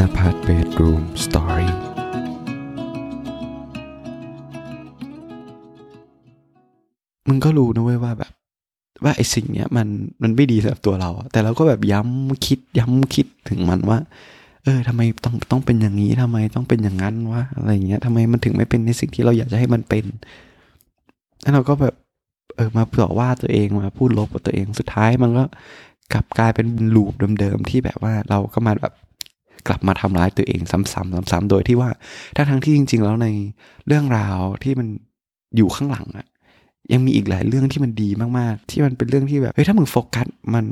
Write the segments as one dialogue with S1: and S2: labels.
S1: นภัสเบดรูมสตอรี่มึงก็รู้นะเว้ยว่าแบบ ว่าไอ้สิ่งเนี้ยมันมันไม่ดีสำหรับตัวเราอะแต่เราก็แบบย้ำคิดย้ำคิดถึงมันว่า เออทำไมต้องต้องเป็นอย่างนี้ทำไมต้องเป็นอย่างนั้นวะอะไรเงี้ยทำไมมันถึงไม่เป็นในสิ่งที่เราอยากจะให้มันเป็นแล้วเราก็แบบเออมาเผื่อว่าตัวเองมาพูดลบกับตัวเองสุดท้ายมันก็กลับกลายเป็นลูปเดิมๆที่แบบว่าเราก็มาแบบ กลับมาทำร้ายตัวเองซ้ำๆซ้ำๆโดยที่ว่าถ้าทั้งที่จริง ๆ แล้วในเรื่องราวที่มันอยู่ข้างหลังอะยังมีอีกหลายเรื่องที่มันดีมากๆ ที่มันเป็นเรื่องที่แบบเฮ้ยถ้ามึงโฟกัสมัน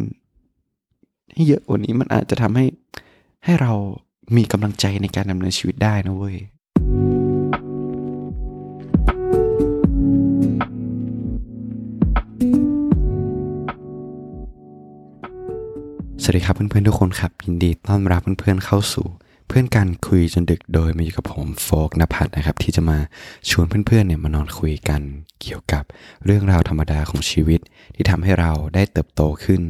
S1: ให้เยอะกว่านี้มันอาจจะทำให้ให้เรามีกำลังใจในการดำเนินชีวิตได้นะเว้ย วัสดีครับเพื่อนๆทุกคนครับ ยินดีต้อนรับเพื่อนๆเข้าสู่ เพื่อนกันคุยจนดึกโดยมาอยู่กับผมโฟกนภัทรนะครับ ที่จะมาชวนเพื่อนๆเนี่ยมานอนคุยกันเกี่ยวกับเรื่องราวธรรมดาของชีวิต ที่ทำให้เราได้เติบโตขึ้น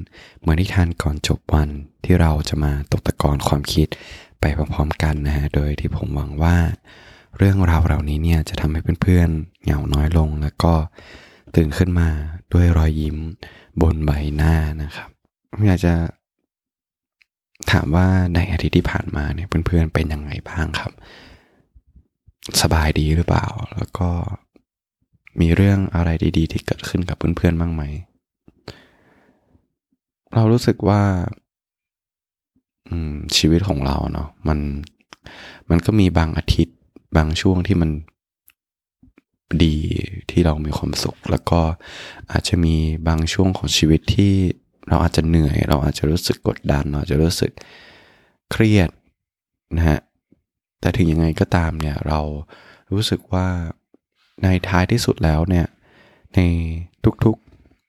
S1: เหมือนนิทานก่อนจบวันที่เราจะมาตกตะกอนความคิดไปพร้อมๆกันนะฮะโดยที่ผมหวังว่า เรื่องราวเหล่านี้เนี่ยจะทำให้เพื่อนๆเหงาน้อยลงแล้วก็ตื่นขึ้นมาด้วยรอยยิ้มบนใบหน้านะครับอยากจะ ถามว่าในอาทิตย์ที่ผ่านมาเนี่ยเพื่อนๆเป็นยังไงบ้างครับ สบายดีหรือเปล่า แล้วก็มีเรื่องอะไรดี ๆ ที่เกิดขึ้นกับเพื่อนๆบ้างไหม เรารู้สึกว่าอืมชีวิตของเราเนาะมันมันก็มีบางอาทิตย์บางช่วงที่มันดีที่เรามีความสุข แล้วก็อาจจะมีบางช่วงของชีวิตที่ เราอาจจะเหนื่อย เราอาจจะรู้สึกกดดัน เราอาจจะรู้สึกเครียดนะฮะ แต่ถึงยังไงก็ตามเนี่ยเรารู้สึกว่าในท้ายที่สุดแล้วเนี่ยในทุก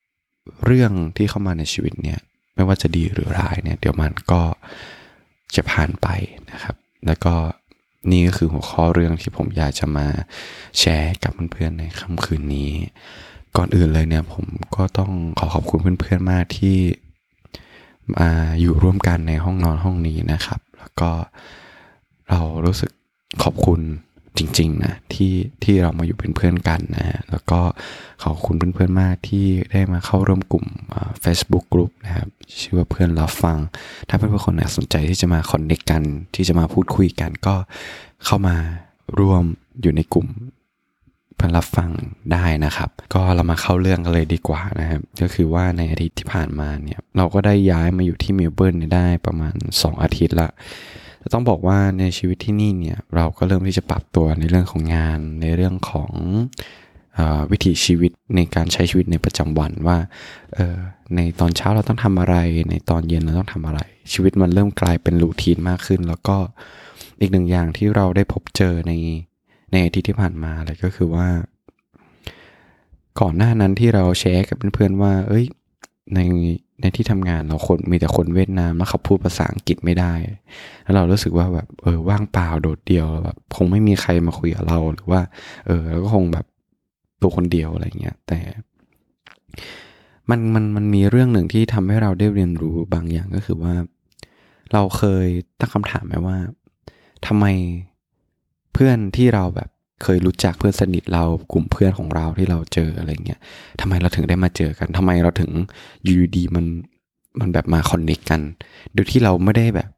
S1: ๆเรื่องที่เข้ามาในชีวิตเนี่ยไม่ว่าจะดีหรือร้ายเนี่ยเดี๋ยวมันก็จะผ่านไปนะครับ แล้วก็นี่ก็คือหัวข้อเรื่องที่ผมอยากจะมาแชร์กับเพื่อนๆในค่ำคืนนี้ ก่อนอื่นเลยเนี่ยผมก็ต้องขอขอบคุณเพื่อนๆมากที่มาอยู่ร่วมกันในห้องนอนห้องนี้นะครับ แล้วก็เรารู้สึกขอบคุณจริงๆนะที่ที่เรามาอยู่เป็นเพื่อนกันนะฮะแล้วก็ขอบคุณเพื่อนๆมากที่ได้มาเข้าร่วมกลุ่ม Facebook Group นะครับชื่อว่าเพื่อนรับฟัง ถ้าเพื่อนๆคนไหนสนใจที่จะมาคอนเนคกันที่จะมาพูดคุยกันก็เข้ามาร่วมอยู่ในกลุ่ม เพื่อนรับฟังได้นะครับ ก็เรามาเข้าเรื่องกันเลยดีกว่านะครับก็คือว่าในอาทิตย์ที่ผ่านมาเนี่ยเราก็ได้ย้ายมาอยู่ที่เมลเบิร์นได้ประมาณ 2 อาทิตย์ละต้องบอกว่าในชีวิตที่นี่เนี่ยเราก็เริ่มที่จะปรับตัวในเรื่องของงานในเรื่องของออวิถีชีวิตในการใช้ชีวิตในประจำวันว่าในตอนเช้าเราต้องทำอะไร ในตอนเย็นเราต้องทำอะไร ชีวิตมันเริ่มกลายเป็นรูทีนมากขึ้น แล้วก็อีกหนึ่งอย่างที่เราได้พบเจอใน ในอาทิตย์ที่ผ่านมาเลยก็คือว่า ก่อนหน้านั้นที่เราแชร์กับเพื่อนๆว่า เอ้ย ในในที่ทำงานเราคนมีแต่คนเวียดนามแล้วเขาพูดภาษาอังกฤษไม่ได้ แล้วเรารู้สึกว่าแบบเออว่างเปล่าโดดเดี่ยวแบบคงไม่มีใครมาคุยกับเราหรือว่า เออแล้วก็คงแบบตัวคนเดียวอะไรเงี้ยแต่มันมันมันมีเรื่องหนึ่งที่ทำให้เราได้เรียนรู้บางอย่างก็คือว่า เราเคยตั้งคำถามไหมว่าทำไม พื่อนที่เราแบบเคยรู้จักเพื่อนสนิทเรากลุ่มเพื่อนของเราที่เราเจออะไรเงี้ยทำไมเราถึงได้มาเจอกันทำไมเราถึงอยูดีมันมันแบบมาคอนเนคกัน โดยที่เราไม่ได้แบบ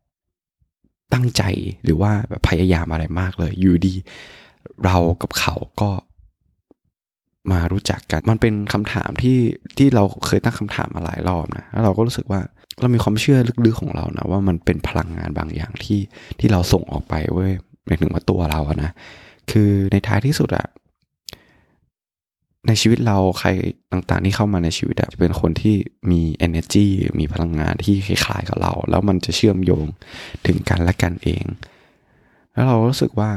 S1: ตั้งใจหรือว่าแบบพยายามอะไรมากเลยอยูดี เรากับเขาก็มารู้จักกัน มันเป็นคำถามที่ที่เราเคยตั้งคำถามมาหลายรอบนะแล้วเราก็รู้สึกว่าเรามีความเชื่อลึกๆของเรานะว่ามันเป็นพลังงานบางอย่างที่ที่เราส่งออกไปเว้ย หมายถึงว่าตัวเราอะนะ คือในท้ายที่สุดอะในชีวิตเราใครต่างๆที่เข้ามาในชีวิตจะเป็นคนที่มี energy มีพลังงานที่คล้ายๆกับเรา แล้วมันจะเชื่อมโยงถึงกันและกันเอง แล้วเรารู้สึกว่า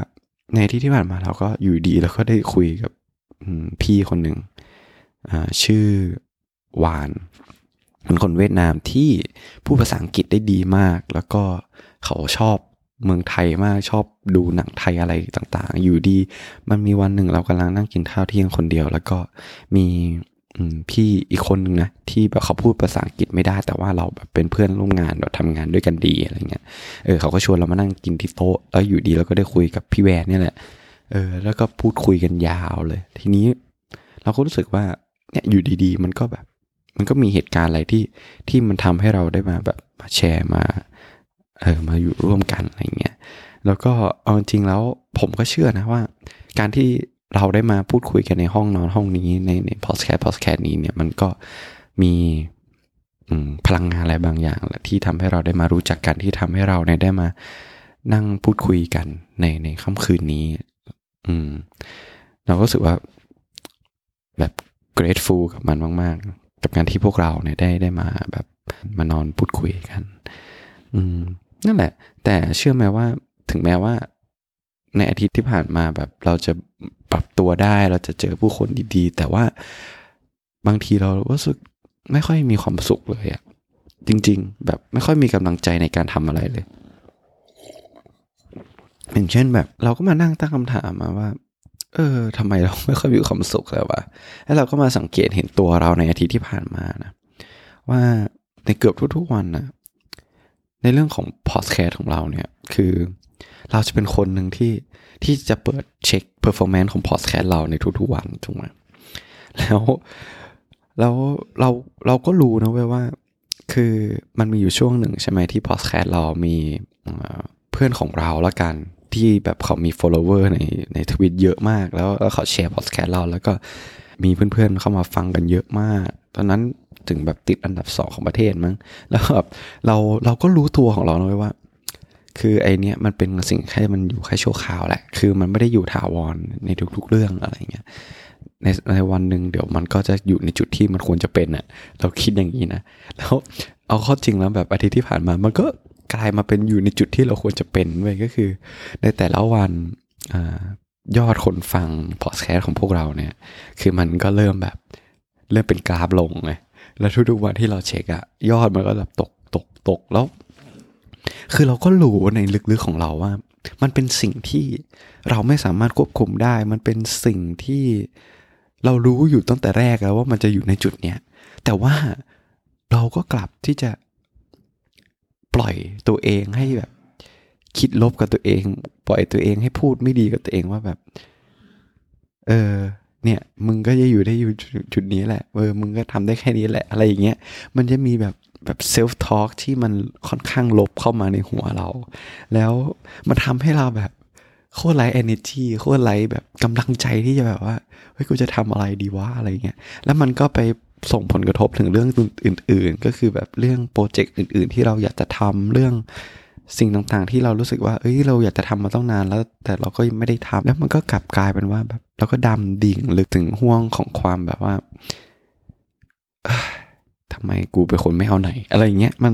S1: ในที่ที่ผ่านมาเราก็อยู่ดีแล้วก็ได้คุยกับพี่คนหนึ่งชื่อวานเป็นคนเวียดนามที่พูดภาษาอังกฤษได้ดีมาก แล้วก็เขาชอบ เมืองไทยมากชอบดูหนังไทยอะไรต่างๆ อยู่ดี มันมีวันหนึ่งเรากำลังนั่งกินข้าวเที่ยงคนเดียว แล้วก็มีพี่อีกคนนึงนะที่แบบเขาพูดภาษาอังกฤษไม่ได้ แต่ว่าเราแบบเป็นเพื่อนร่วมงานเราทำงานด้วยกันดีอะไรเงี้ยเออเขาก็ชวนเรามานั่งกินที่โต๊ะแล้วอยู่ดีเราก็ได้คุยกับพี่แวนนี่แหละเออ แล้วก็พูดคุยกันยาวเลย ทีนี้ เราก็รู้สึกว่าเนี่ยอยู่ดีๆ มันก็แบบ มันก็มีเหตุการณ์อะไรที่ที่มันทำให้เราได้มาแบบมาแชร์มา เออมาอยู่ร่วมกันอะไรเงี้ยแล้วก็เอาจริงแล้วผมก็เชื่อนะว่า การที่เราได้มาพูดคุยกันในห้องนอนห้องนี้ในในพอดแคสต์พอดแคสต์นี้เนี่ยมันก็มีพลังงานอะไรบางอย่างที่ทำให้เราได้มารู้จักกันที่ทำให้เราเนี่ยได้มานั่งพูดคุยกันในในค่ำคืนนี้ อืม เราก็รู้สึกว่าแบบ grateful กับมันมาก ๆ กับการที่พวกเราเนี่ยได้ได้มาแบบมานอนพูดคุยกัน อืม นั่นแหละ แต่เชื่อไหมว่าถึงแม้ว่า ในอาทิตย์ที่ผ่านมาแบบเราจะปรับตัวได้เราจะเจอผู้คนดีๆ แต่ว่าบางทีเรารู้สึกไม่ค่อยมีความสุขเลยอะจริง ๆ แบบไม่ค่อยมีกำลังใจในการทำอะไรเลยอย่างเช่นแบบเราก็มานั่งตั้งคำถามมาว่า เออทำไมเราไม่ค่อยมีความสุขเลยวะแล้วเราก็มาสังเกตเห็นตัวเราในอาทิตย์ที่ผ่านมานะว่าในเกือบทุกๆวันนะ ในเรื่องของพอดแคสต์ของเราเนี่ย คือเราจะเป็นคนหนึ่งที่ที่จะเปิดเช็ค performance ของพอดแคสต์เราในทุกๆวันถูกไหมแล้วแล้วเราเราก็รู้นะเว้ยว่า คือมันมีอยู่ช่วงหนึ่งใช่ไหมที่พอดแคสต์เรามีเพื่อนของเราละกันที่แบบเขามี follower ในในทวิตเยอะมาก แล้วเขาแชร์พอดแคสต์เรา แล้วก็มีเพื่อนๆเข้ามาฟังกันเยอะมาก ตอนนั้น ถึงแบบติดอันดับสองของประเทศมั้งแล้วแบบเราเราก็รู้ตัวของเรานะว่า คือไอเนี้ยมันเป็นสิ่งแค่มันอยู่แค่ชั่วคราวแหละ คือมันไม่ได้อยู่ถาวรในทุก ๆ เรื่องอะไรเงี้ยในในวันหนึ่งเดี๋ยวมันก็จะอยู่ในจุดที่มันควรจะเป็นอะ่ะ เราคิดอย่างนี้นะ แล้วเอาข้อจริงแล้วแบบอาทิตย์ที่ผ่านมา มันก็กลายมาเป็นอยู่ในจุดที่เราควรจะเป็นไว้ก็คือ ในแต่ละวันอยอดคนฟังพอดแคสต์ของพวกเราเนี่ย คือมันก็เริ่มแบบเริ่มเป็นกราฟลงไง แล้วทุกๆวันที่เราเช็คอะยอดมันก็แบบตกตกตกแล้ว คือเราก็รู้ในลึกๆของเราว่า มันเป็นสิ่งที่เราไม่สามารถควบคุมได้ มันเป็นสิ่งที่เรารู้อยู่ตั้งแต่แรกแล้วว่ามันจะอยู่ในจุดเนี้ยแต่ว่าเราก็กลับที่จะปล่อยตัวเองให้แบบ คิดลบกับตัวเอง ปล่อยตัวเองให้พูดไม่ดีกับตัวเองว่าแบบ เออ เนี่ย มึงก็จะอยู่ได้อยู่จุดนี้แหละเออมึงก็ทำได้แค่นี้แหละอะไรอย่างเงี้ยมันจะมีแบบแบบเซลฟ์ทอล์กที่มันค่อนข้างลบเข้ามาในหัวเรา แล้วมันทำให้เราแบบโคตรไร้เอเนจีโคตรไร้แบบกำลังใจที่จะแบบว่าเฮ้ยกูจะทำอะไรดีวะอะไรเงี้ยแล้วมันก็ไปส่งผลกระทบถึงเรื่องอื่น ๆ ก็คือแบบเรื่องโปรเจกต์อื่น ๆ ที่เราอยากจะทำเรื่องสิ่งต่างๆ ที่เรารู้สึกว่า เอ้ย เราอยากจะทำมาต้องนานแล้ว แต่เราก็ไม่ได้ทำแล้วมันก็กลับกลายเป็นว่าแบบ เราก็ดำดิ่งลึกถึงห่วงของความแบบว่าทำไมกูเป็นคนไม่เอาไหน อะไรเงี้ยมัน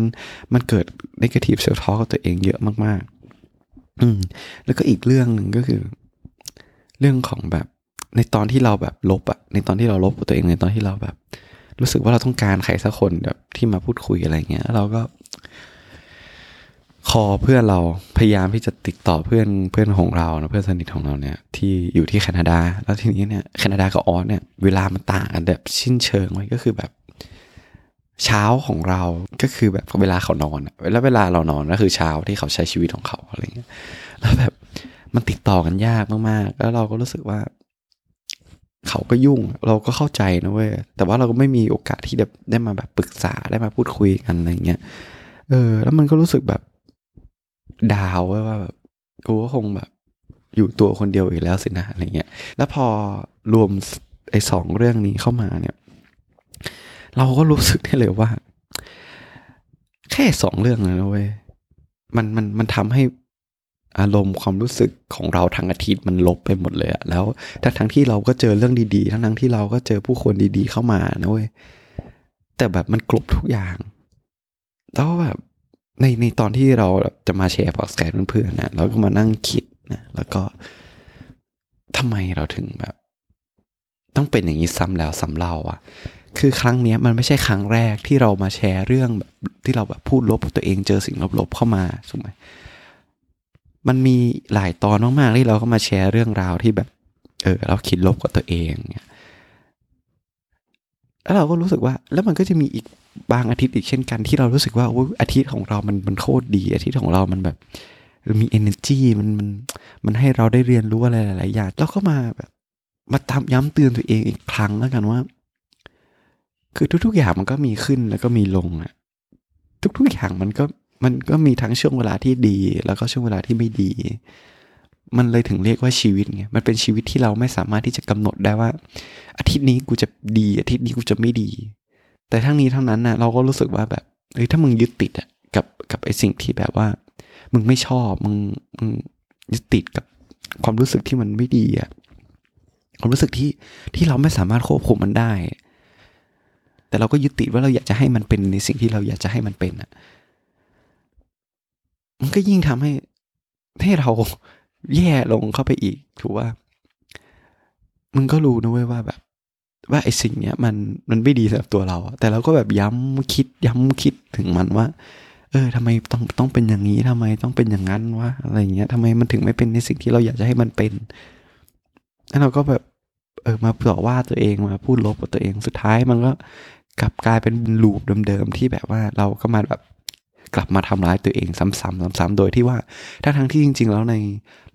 S1: มันเกิด negative self-talk กับตัวเองเยอะมากๆ อืม แล้วก็อีกเรื่องหนึ่งก็คือ เรื่องของแบบในตอนที่เราแบบลบอะในตอนที่เราลบกับตัวเองในตอนที่เราแบบ รู้สึกว่าเราต้องการใครสักคนแบบที่มาพูดคุยอะไรเงี้ยเราก็ call เพื่อนเราพยายามที่จะติดต่อเพื่อนเพื่อนของเรานะเพื่อนสนิทของเราเนี่ยที่อยู่ที่แคนาดา แล้วทีนี้เนี่ยแคนาดากับออสเนี่ยเวลามันต่างกันแบบสิ้นเชิงไว้ก็คือแบบเช้าของเราก็คือแบบเวลาเขานอนแล้วเวลาเรานอนก็คือเช้าที่เขาใช้ชีวิตของเขาอะไรเงี้ยแล้วแบบมันติดต่อกันยากมากๆ แล้วเราก็รู้สึกว่า เขาก็ยุ่ง เราก็เข้าใจนะเว้ยแต่ว่าเราก็ไม่มีโอกาสที่จะได้มาแบบปรึกษาได้มาพูดคุยกันอะไรเงี้ยเออ แล้วมันก็รู้สึกแบบ ดาวว่าแบบกูก็คงแบบ อยู่ตัวคนเดียวอีกแล้วสินะอะไรเงี้ย แล้วพอรวมไอ้สองเรื่องนี้เข้ามาเนี่ย เราก็รู้สึกได้เลยว่า แค่สองเรื่องนะเว้ยมันมันมันทำให้อารมณ์ความรู้สึกของเราทั้งอาทิตย์มันลบไปหมดเลยอะแล้วทั้งทั้งที่เราก็เจอเรื่องดีๆ ทั้งทั้งที่เราก็เจอผู้คนดีๆเข้ามานะเว้ยแต่แบบมันกลบทุกอย่างแล้วแบบ ในในตอนที่เราจะมาแชร์พอดแคสต์เพื่อนๆนะเราก็มานั่งคิดนะแล้วก็ทำไมเราถึงแบบ ต้องเป็นอย่างนี้ซ้ำแล้วซ้ำเล่าอะคือครั้งนี้มันไม่ใช่ครั้งแรกที่เรามาแชร์เรื่องแบบที่เราแบบพูดลบตัวเองเจอสิ่งลบๆเข้ามาถูกไหมมันมีหลายตอนมากๆที่เราก็มาแชร์เรื่องราวที่แบบ เออ เราคิดลบกับตัวเองเนี่ยแล้วเราก็รู้สึกว่า แล้วมันก็จะมีอีก บางอาทิตย์อีกเช่นกันที่เรารู้สึกว่าอาทิตย์ของเรามันมันโคตรดี อาทิตย์ของเรามันแบบมี energy มันมันมันให้เราได้เรียนรู้อะไรหลายๆอย่างแล้วก็มาแบบมาตามย้ำเตือนตัวเองอีกครั้งแล้วกันว่า คือทุกๆอย่างมันก็มีขึ้นแล้วก็มีลงอะทุกๆอย่างมันก็มันก็มีทั้งช่วงเวลาที่ดี แล้วก็ช่วงเวลาที่ไม่ดี มันเลยถึงเรียกว่าชีวิตไงมันเป็นชีวิตที่เราไม่สามารถที่จะกำหนดได้ว่า อาทิตย์นี้กูจะดี อาทิตย์นี้กูจะไม่ดี แต่ทั้งนี้ทั้งนั้นนะเราก็รู้สึกว่าแบบเฮ้ยถ้ามึงยึดติดอะกับกับไอ้สิ่งที่แบบว่า มึงไม่ชอบมึงมึงยึดติดกับความรู้สึกที่มันไม่ดีอะความรู้สึกที่ที่เราไม่สามารถควบคุมมันได้ แต่เราก็ยึดติดว่าเราอยากจะให้มันเป็นในสิ่งที่เราอยากจะให้มันเป็นอะมันก็ยิ่งทำให้ให้เราแย่ลงเข้าไปอีก ถูกว่า มึงก็รู้นะเว้ยว่าแบบ ว่าไอ้สิ่งเนี้ยมันมันไม่ดีสำหรับตัวเรา แต่เราก็แบบย้ำคิดย้ำคิดถึงมันว่า เออทำไมต้องต้องเป็นอย่างนี้ทำไมต้องเป็นอย่างนั้นวะอะไรเงี้ยทำไมมันถึงไม่เป็นในสิ่งที่เราอยากจะให้มันเป็นแล้วเราก็แบบเออมาต่อว่าตัวเองมาพูดลบกับตัวเองสุดท้ายมันก็กลับกลายเป็นลูปเดิมๆที่แบบว่าเราก็มาแบบกลับมาทำร้ายตัวเองซ้ำๆซ้ำๆโดยที่ว่าถ้าทั้งที่จริง ๆ แล้วใน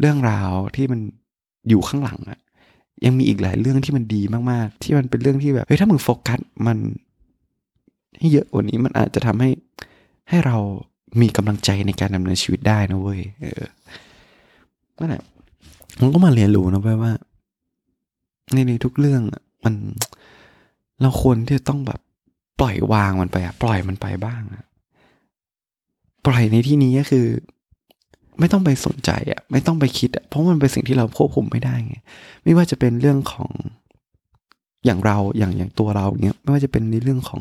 S1: เรื่องราวที่มันอยู่ข้างหลังอะ ยังมีอีกหลายเรื่องที่มันดีมากๆ ที่มันเป็นเรื่องที่แบบเฮ้ยถ้ามึงโฟกัสมันให้เยอะกว่านี้มันอาจจะทำให้ให้เรามีกำลังใจในการดำเนินชีวิตได้นะเว้ยเออนั่นแหละมันก็มาเรียนรู้นะเว้ยว่า ในในทุกเรื่องมันเราควรที่จะต้องแบบปล่อยวางมันไปอะปล่อยมันไปบ้างอะปล่อยในที่นี้ก็คือ ไม่ต้องไปสนใจอะไม่ต้องไปคิดอะเพราะมันเป็นสิ่งที่เราควบคุมไม่ได้ไงไม่ว่าจะเป็นเรื่องของอย่างเราอย่างอย่างตัวเราเนี้ยไม่ว่าจะเป็นในเรื่องของ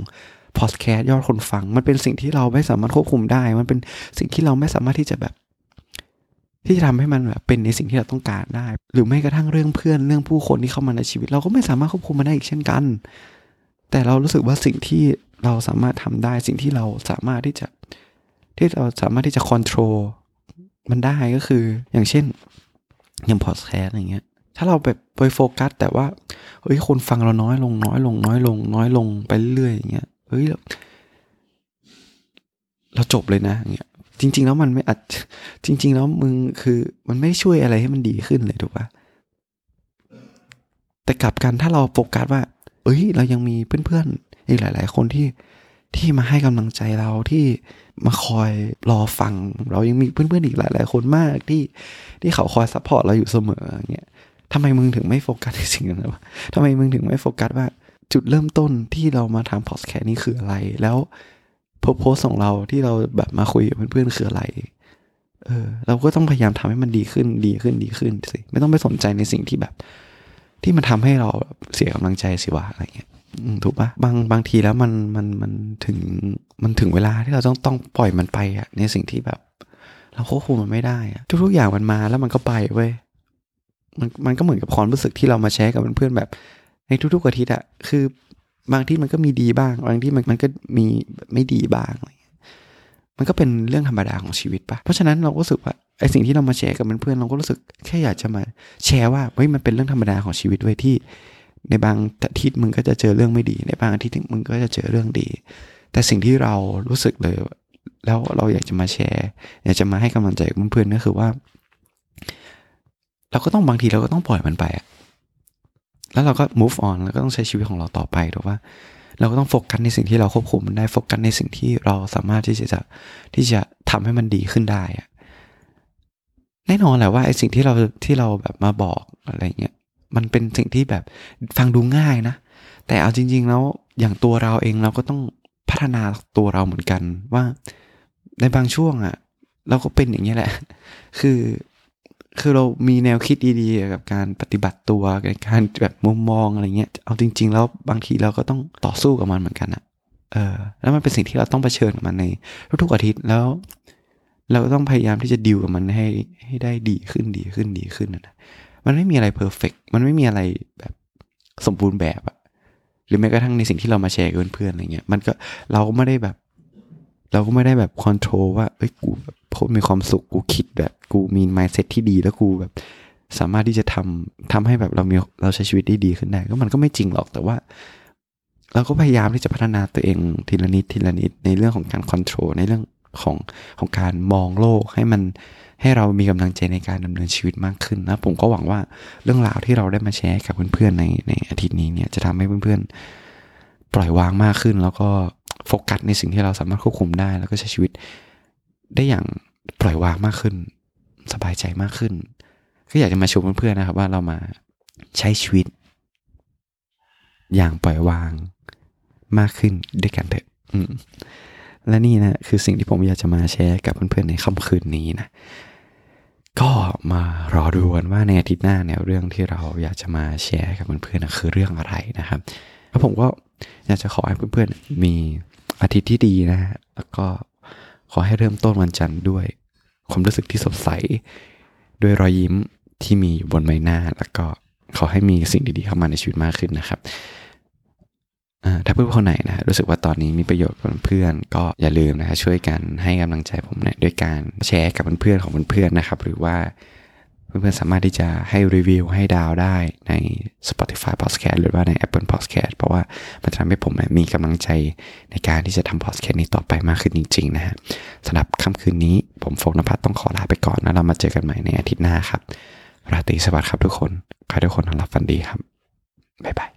S1: พอดแคสต์ยอดคนฟัง มันเป็นสิ่งที่เราไม่สามารถควบคุมได้ มันเป็นสิ่งที่เราไม่สามารถที่จะแบบ ที่จะทำให้มันแบบเป็นในสิ่งที่เราต้องการได้ หรือไม่กระทั่งเรื่องเพื่อนเรื่องผู้คนที่เข้ามาในชีวิต เราก็ไม่สามารถควบคุมมันได้อีกเช่นกัน แต่เรารู้สึกว่าสิ่งที่เราสามารถทำได้ สิ่งที่เราสามารถที่จะ ที่เราสามารถที่จะควบคุม มันได้ก็คือ อย่างเช่น อย่างพอดแคสต์อย่างเงี้ย ถ้าเราแบบไปโฟกัส แต่ว่าเฮ้ยคนฟังเราน้อยลงน้อยลง น้อยลง น้อยลงไปเรื่อยอย่างเงี้ยเฮ้ยเราจบเลยนะอย่างเงี้ยจริง ๆ แล้วมันไม่อัดจริง ๆ แล้วมึงคือมันไม่ช่วยอะไรให้มันดีขึ้นเลยถูกปะแต่กลับกันถ้าเราโฟกัสว่า เอ้ย เรายังมีเพื่อนๆอีกหลาย ๆ คนที่ ที่มาให้กำลังใจเราที่มาคอยรอฟัง เรายังมีเพื่อนๆอีกหลายๆคนมากที่ที่เขาคอย support เราอยู่เสมออย่างเงี้ยทำไมมึงถึงไม่โฟกัสในสิ่งนั้นวะทำไมมึงถึงไม่โฟกัสว่าจุดเริ่มต้นที่เรามาทำพอดแคสต์นี้คืออะไร แล้ว purpose ของเราที่เราแบบมาคุยกับเพื่อนๆคืออะไร เออ เราก็ต้องพยายามทำให้มันดีขึ้น ดีขึ้น ดีขึ้นสิ ไม่ต้องไปสนใจในสิ่งที่แบบ ที่มันทำให้เราเสียกำลังใจสิวะอะไรเงี้ย ถูกปะบางบางทีแล้วมันมันมันถึงมันถึงเวลาที่เราต้องต้องปล่อยมันไปอะในสิ่งที่แบบ เราควบคุมมันไม่ได้อะทุกๆอย่างมันมาแล้วมันก็ไปเว้ยมันมันก็เหมือนกับความรู้สึกที่เรามาแชร์กับเพื่อนแบบ ในทุกๆอาทิตย์อะคือบางที่มันก็มีดีบ้าง บางที่มันมันก็มีไม่ดีบ้างอะไรมันก็เป็นเรื่องธรรมดาของชีวิตปะเพราะฉะนั้นเราก็รู้สึกว่าไอสิ่งที่เรามาแชร์กับเพื่อนๆเราก็รู้สึกแค่อยากจะมาแชร์ว่าเฮ้ยมันเป็นเรื่องธรรมดาของชีวิตด้ยที่ ในบางอาทิตย์มึงก็จะเจอเรื่องไม่ดี ในบางอาทิตย์มึงก็จะเจอเรื่องดี แต่สิ่งที่เรารู้สึกเลย แล้วเราอยากจะมาแชร์ อยากจะมาให้กำลังใจเพื่อนๆก็คือว่า เราก็ต้องบางทีเราก็ต้องปล่อยมันไปอะแล้วเราก็ move on แล้วก็ต้องใช้ชีวิตของเราต่อไปถูกว่าเราก็ต้องโฟกัสในสิ่งที่เราควบคุมมันได้โฟกัสในสิ่งที่เราสามารถที่จะที่จะทำให้มันดีขึ้นได้อะแน่นอนแหละว่าไอ้สิ่งที่เราที่เราแบบมาบอกอะไรเงี้ย มันเป็นสิ่งที่แบบฟังดูง่ายนะ แต่เอาจริง ๆ แล้วอย่างตัวเราเองเราก็ต้องพัฒนาตัวเราเหมือนกันว่าในบางช่วงอะ่ะ เราก็เป็นอย่างนี้แหละ คือคือเรามีแนวคิดดีๆกับการปฏิบัติตัวในการแบบมุมมองอะไรเงี้ย เอาจริง ๆ แล้วบางทีเราก็ต้องต่อสู้กับมันเหมือนกันอะเออแล้วมันเป็นสิ่งที่เราต้องเผชิญกับมันในทุกๆอาทิตย์แล้ว เราก็ต้องพยายามที่จะดิวกับมันให้ให้ได้ดีขึ้นดีขึ้นดีขึ้นนะ มันไม่มีอะไร perfect มันไม่มีอะไรแบบสมบูรณ์แบบอะหรือแม้กระทั่งในสิ่งที่เรามาแชร์กับเพื่อนๆอะไรเงี้ยมันก็เราก็ไม่ได้แบบ เราก็ไม่ได้แบบ control ว่าเอ้ยกูแบบพมีความสุขกูคิดแบบกูมี mindset ที่ดีแล้วกูแบบสามารถที่จะทำทำให้แบบเรามีเราใช้ชีวิตได้ดีขึ้นได้ ก็มันก็ไม่จริงหรอกแต่ว่า เราก็พยายามที่จะพัฒนาตัวเองทีละนิดทีละนิดในเรื่องของการควบคุมในเรื่องของของการมองโลกให้มัน ให้เรามีกำลังใจในการดำเนินชีวิตมากขึ้นนะผมก็หวังว่าเรื่องราวที่เราได้มาแชร์กับเพื่อนๆในในอาทิตย์นี้เนี่ยจะทำให้เพื่อนๆ ปล่อยวางมากขึ้น แล้วก็โฟกัสในสิ่งที่เราสามารถควบคุมได้ แล้วก็ใช้ชีวิตได้อย่างปล่อยวางมากขึ้น สบายใจมากขึ้น ก็อยากจะมาชวนเพื่อนๆนะครับ ว่าเรามาใช้ชีวิต อย่างปล่อยวางมากขึ้นด้วยกันเถอะ และนี่นะคือสิ่งที่ผมอยากจะมาแชร์กับเพื่อนๆในค่ำคืนนี้นะก็มารอดูกันว่าในอาทิตย์หน้าเนี่ยเรื่องที่เราอยากจะมาแชร์กับเพื่อนๆนะคือเรื่องอะไรนะครับแล้วผมก็อยากจะขอให้เพื่อนๆมีอาทิตย์ที่ดีนะฮะแล้วก็ขอให้เริ่มต้นวันจันทร์ด้วย ความรู้สึกที่สดใส ด้วยรอยยิ้มที่มีอยู่บนใบหน้า แล้วก็ขอให้มีสิ่งดีๆเข้ามาในชีวิตมากขึ้นนะครับ ถ้าเพื่อนคนไหนนะรู้สึกว่าตอนนี้มีประโยชน์กับเพื่อนก็อย่าลืมนะช่วยกันให้กำลังใจผมเนี่ยด้วยการแชร์กับเพื่อนๆของเพื่อนๆนะครับ หรือว่าเพื่อนๆสามารถที่จะให้รีวิวให้ดาวได้ใน Spotify Podcast หรือว่าใน Apple Podcast เพราะว่ามันจะทำให้ผมมีกำลังใจในการที่จะทำ podcast นี้ต่อไปมากขึ้นจริง ๆ นะฮะสำหรับค่ำคืนนี้ผมโฟกนภัทรต้องขอลาไปก่อนนะเรามาเจอกันใหม่ในอาทิตย์หน้าครับ ราตรีสวัสดิ์ครับทุกคนขอให้ทุกคนนอนหลับฝันดีครับบ๊ายบาย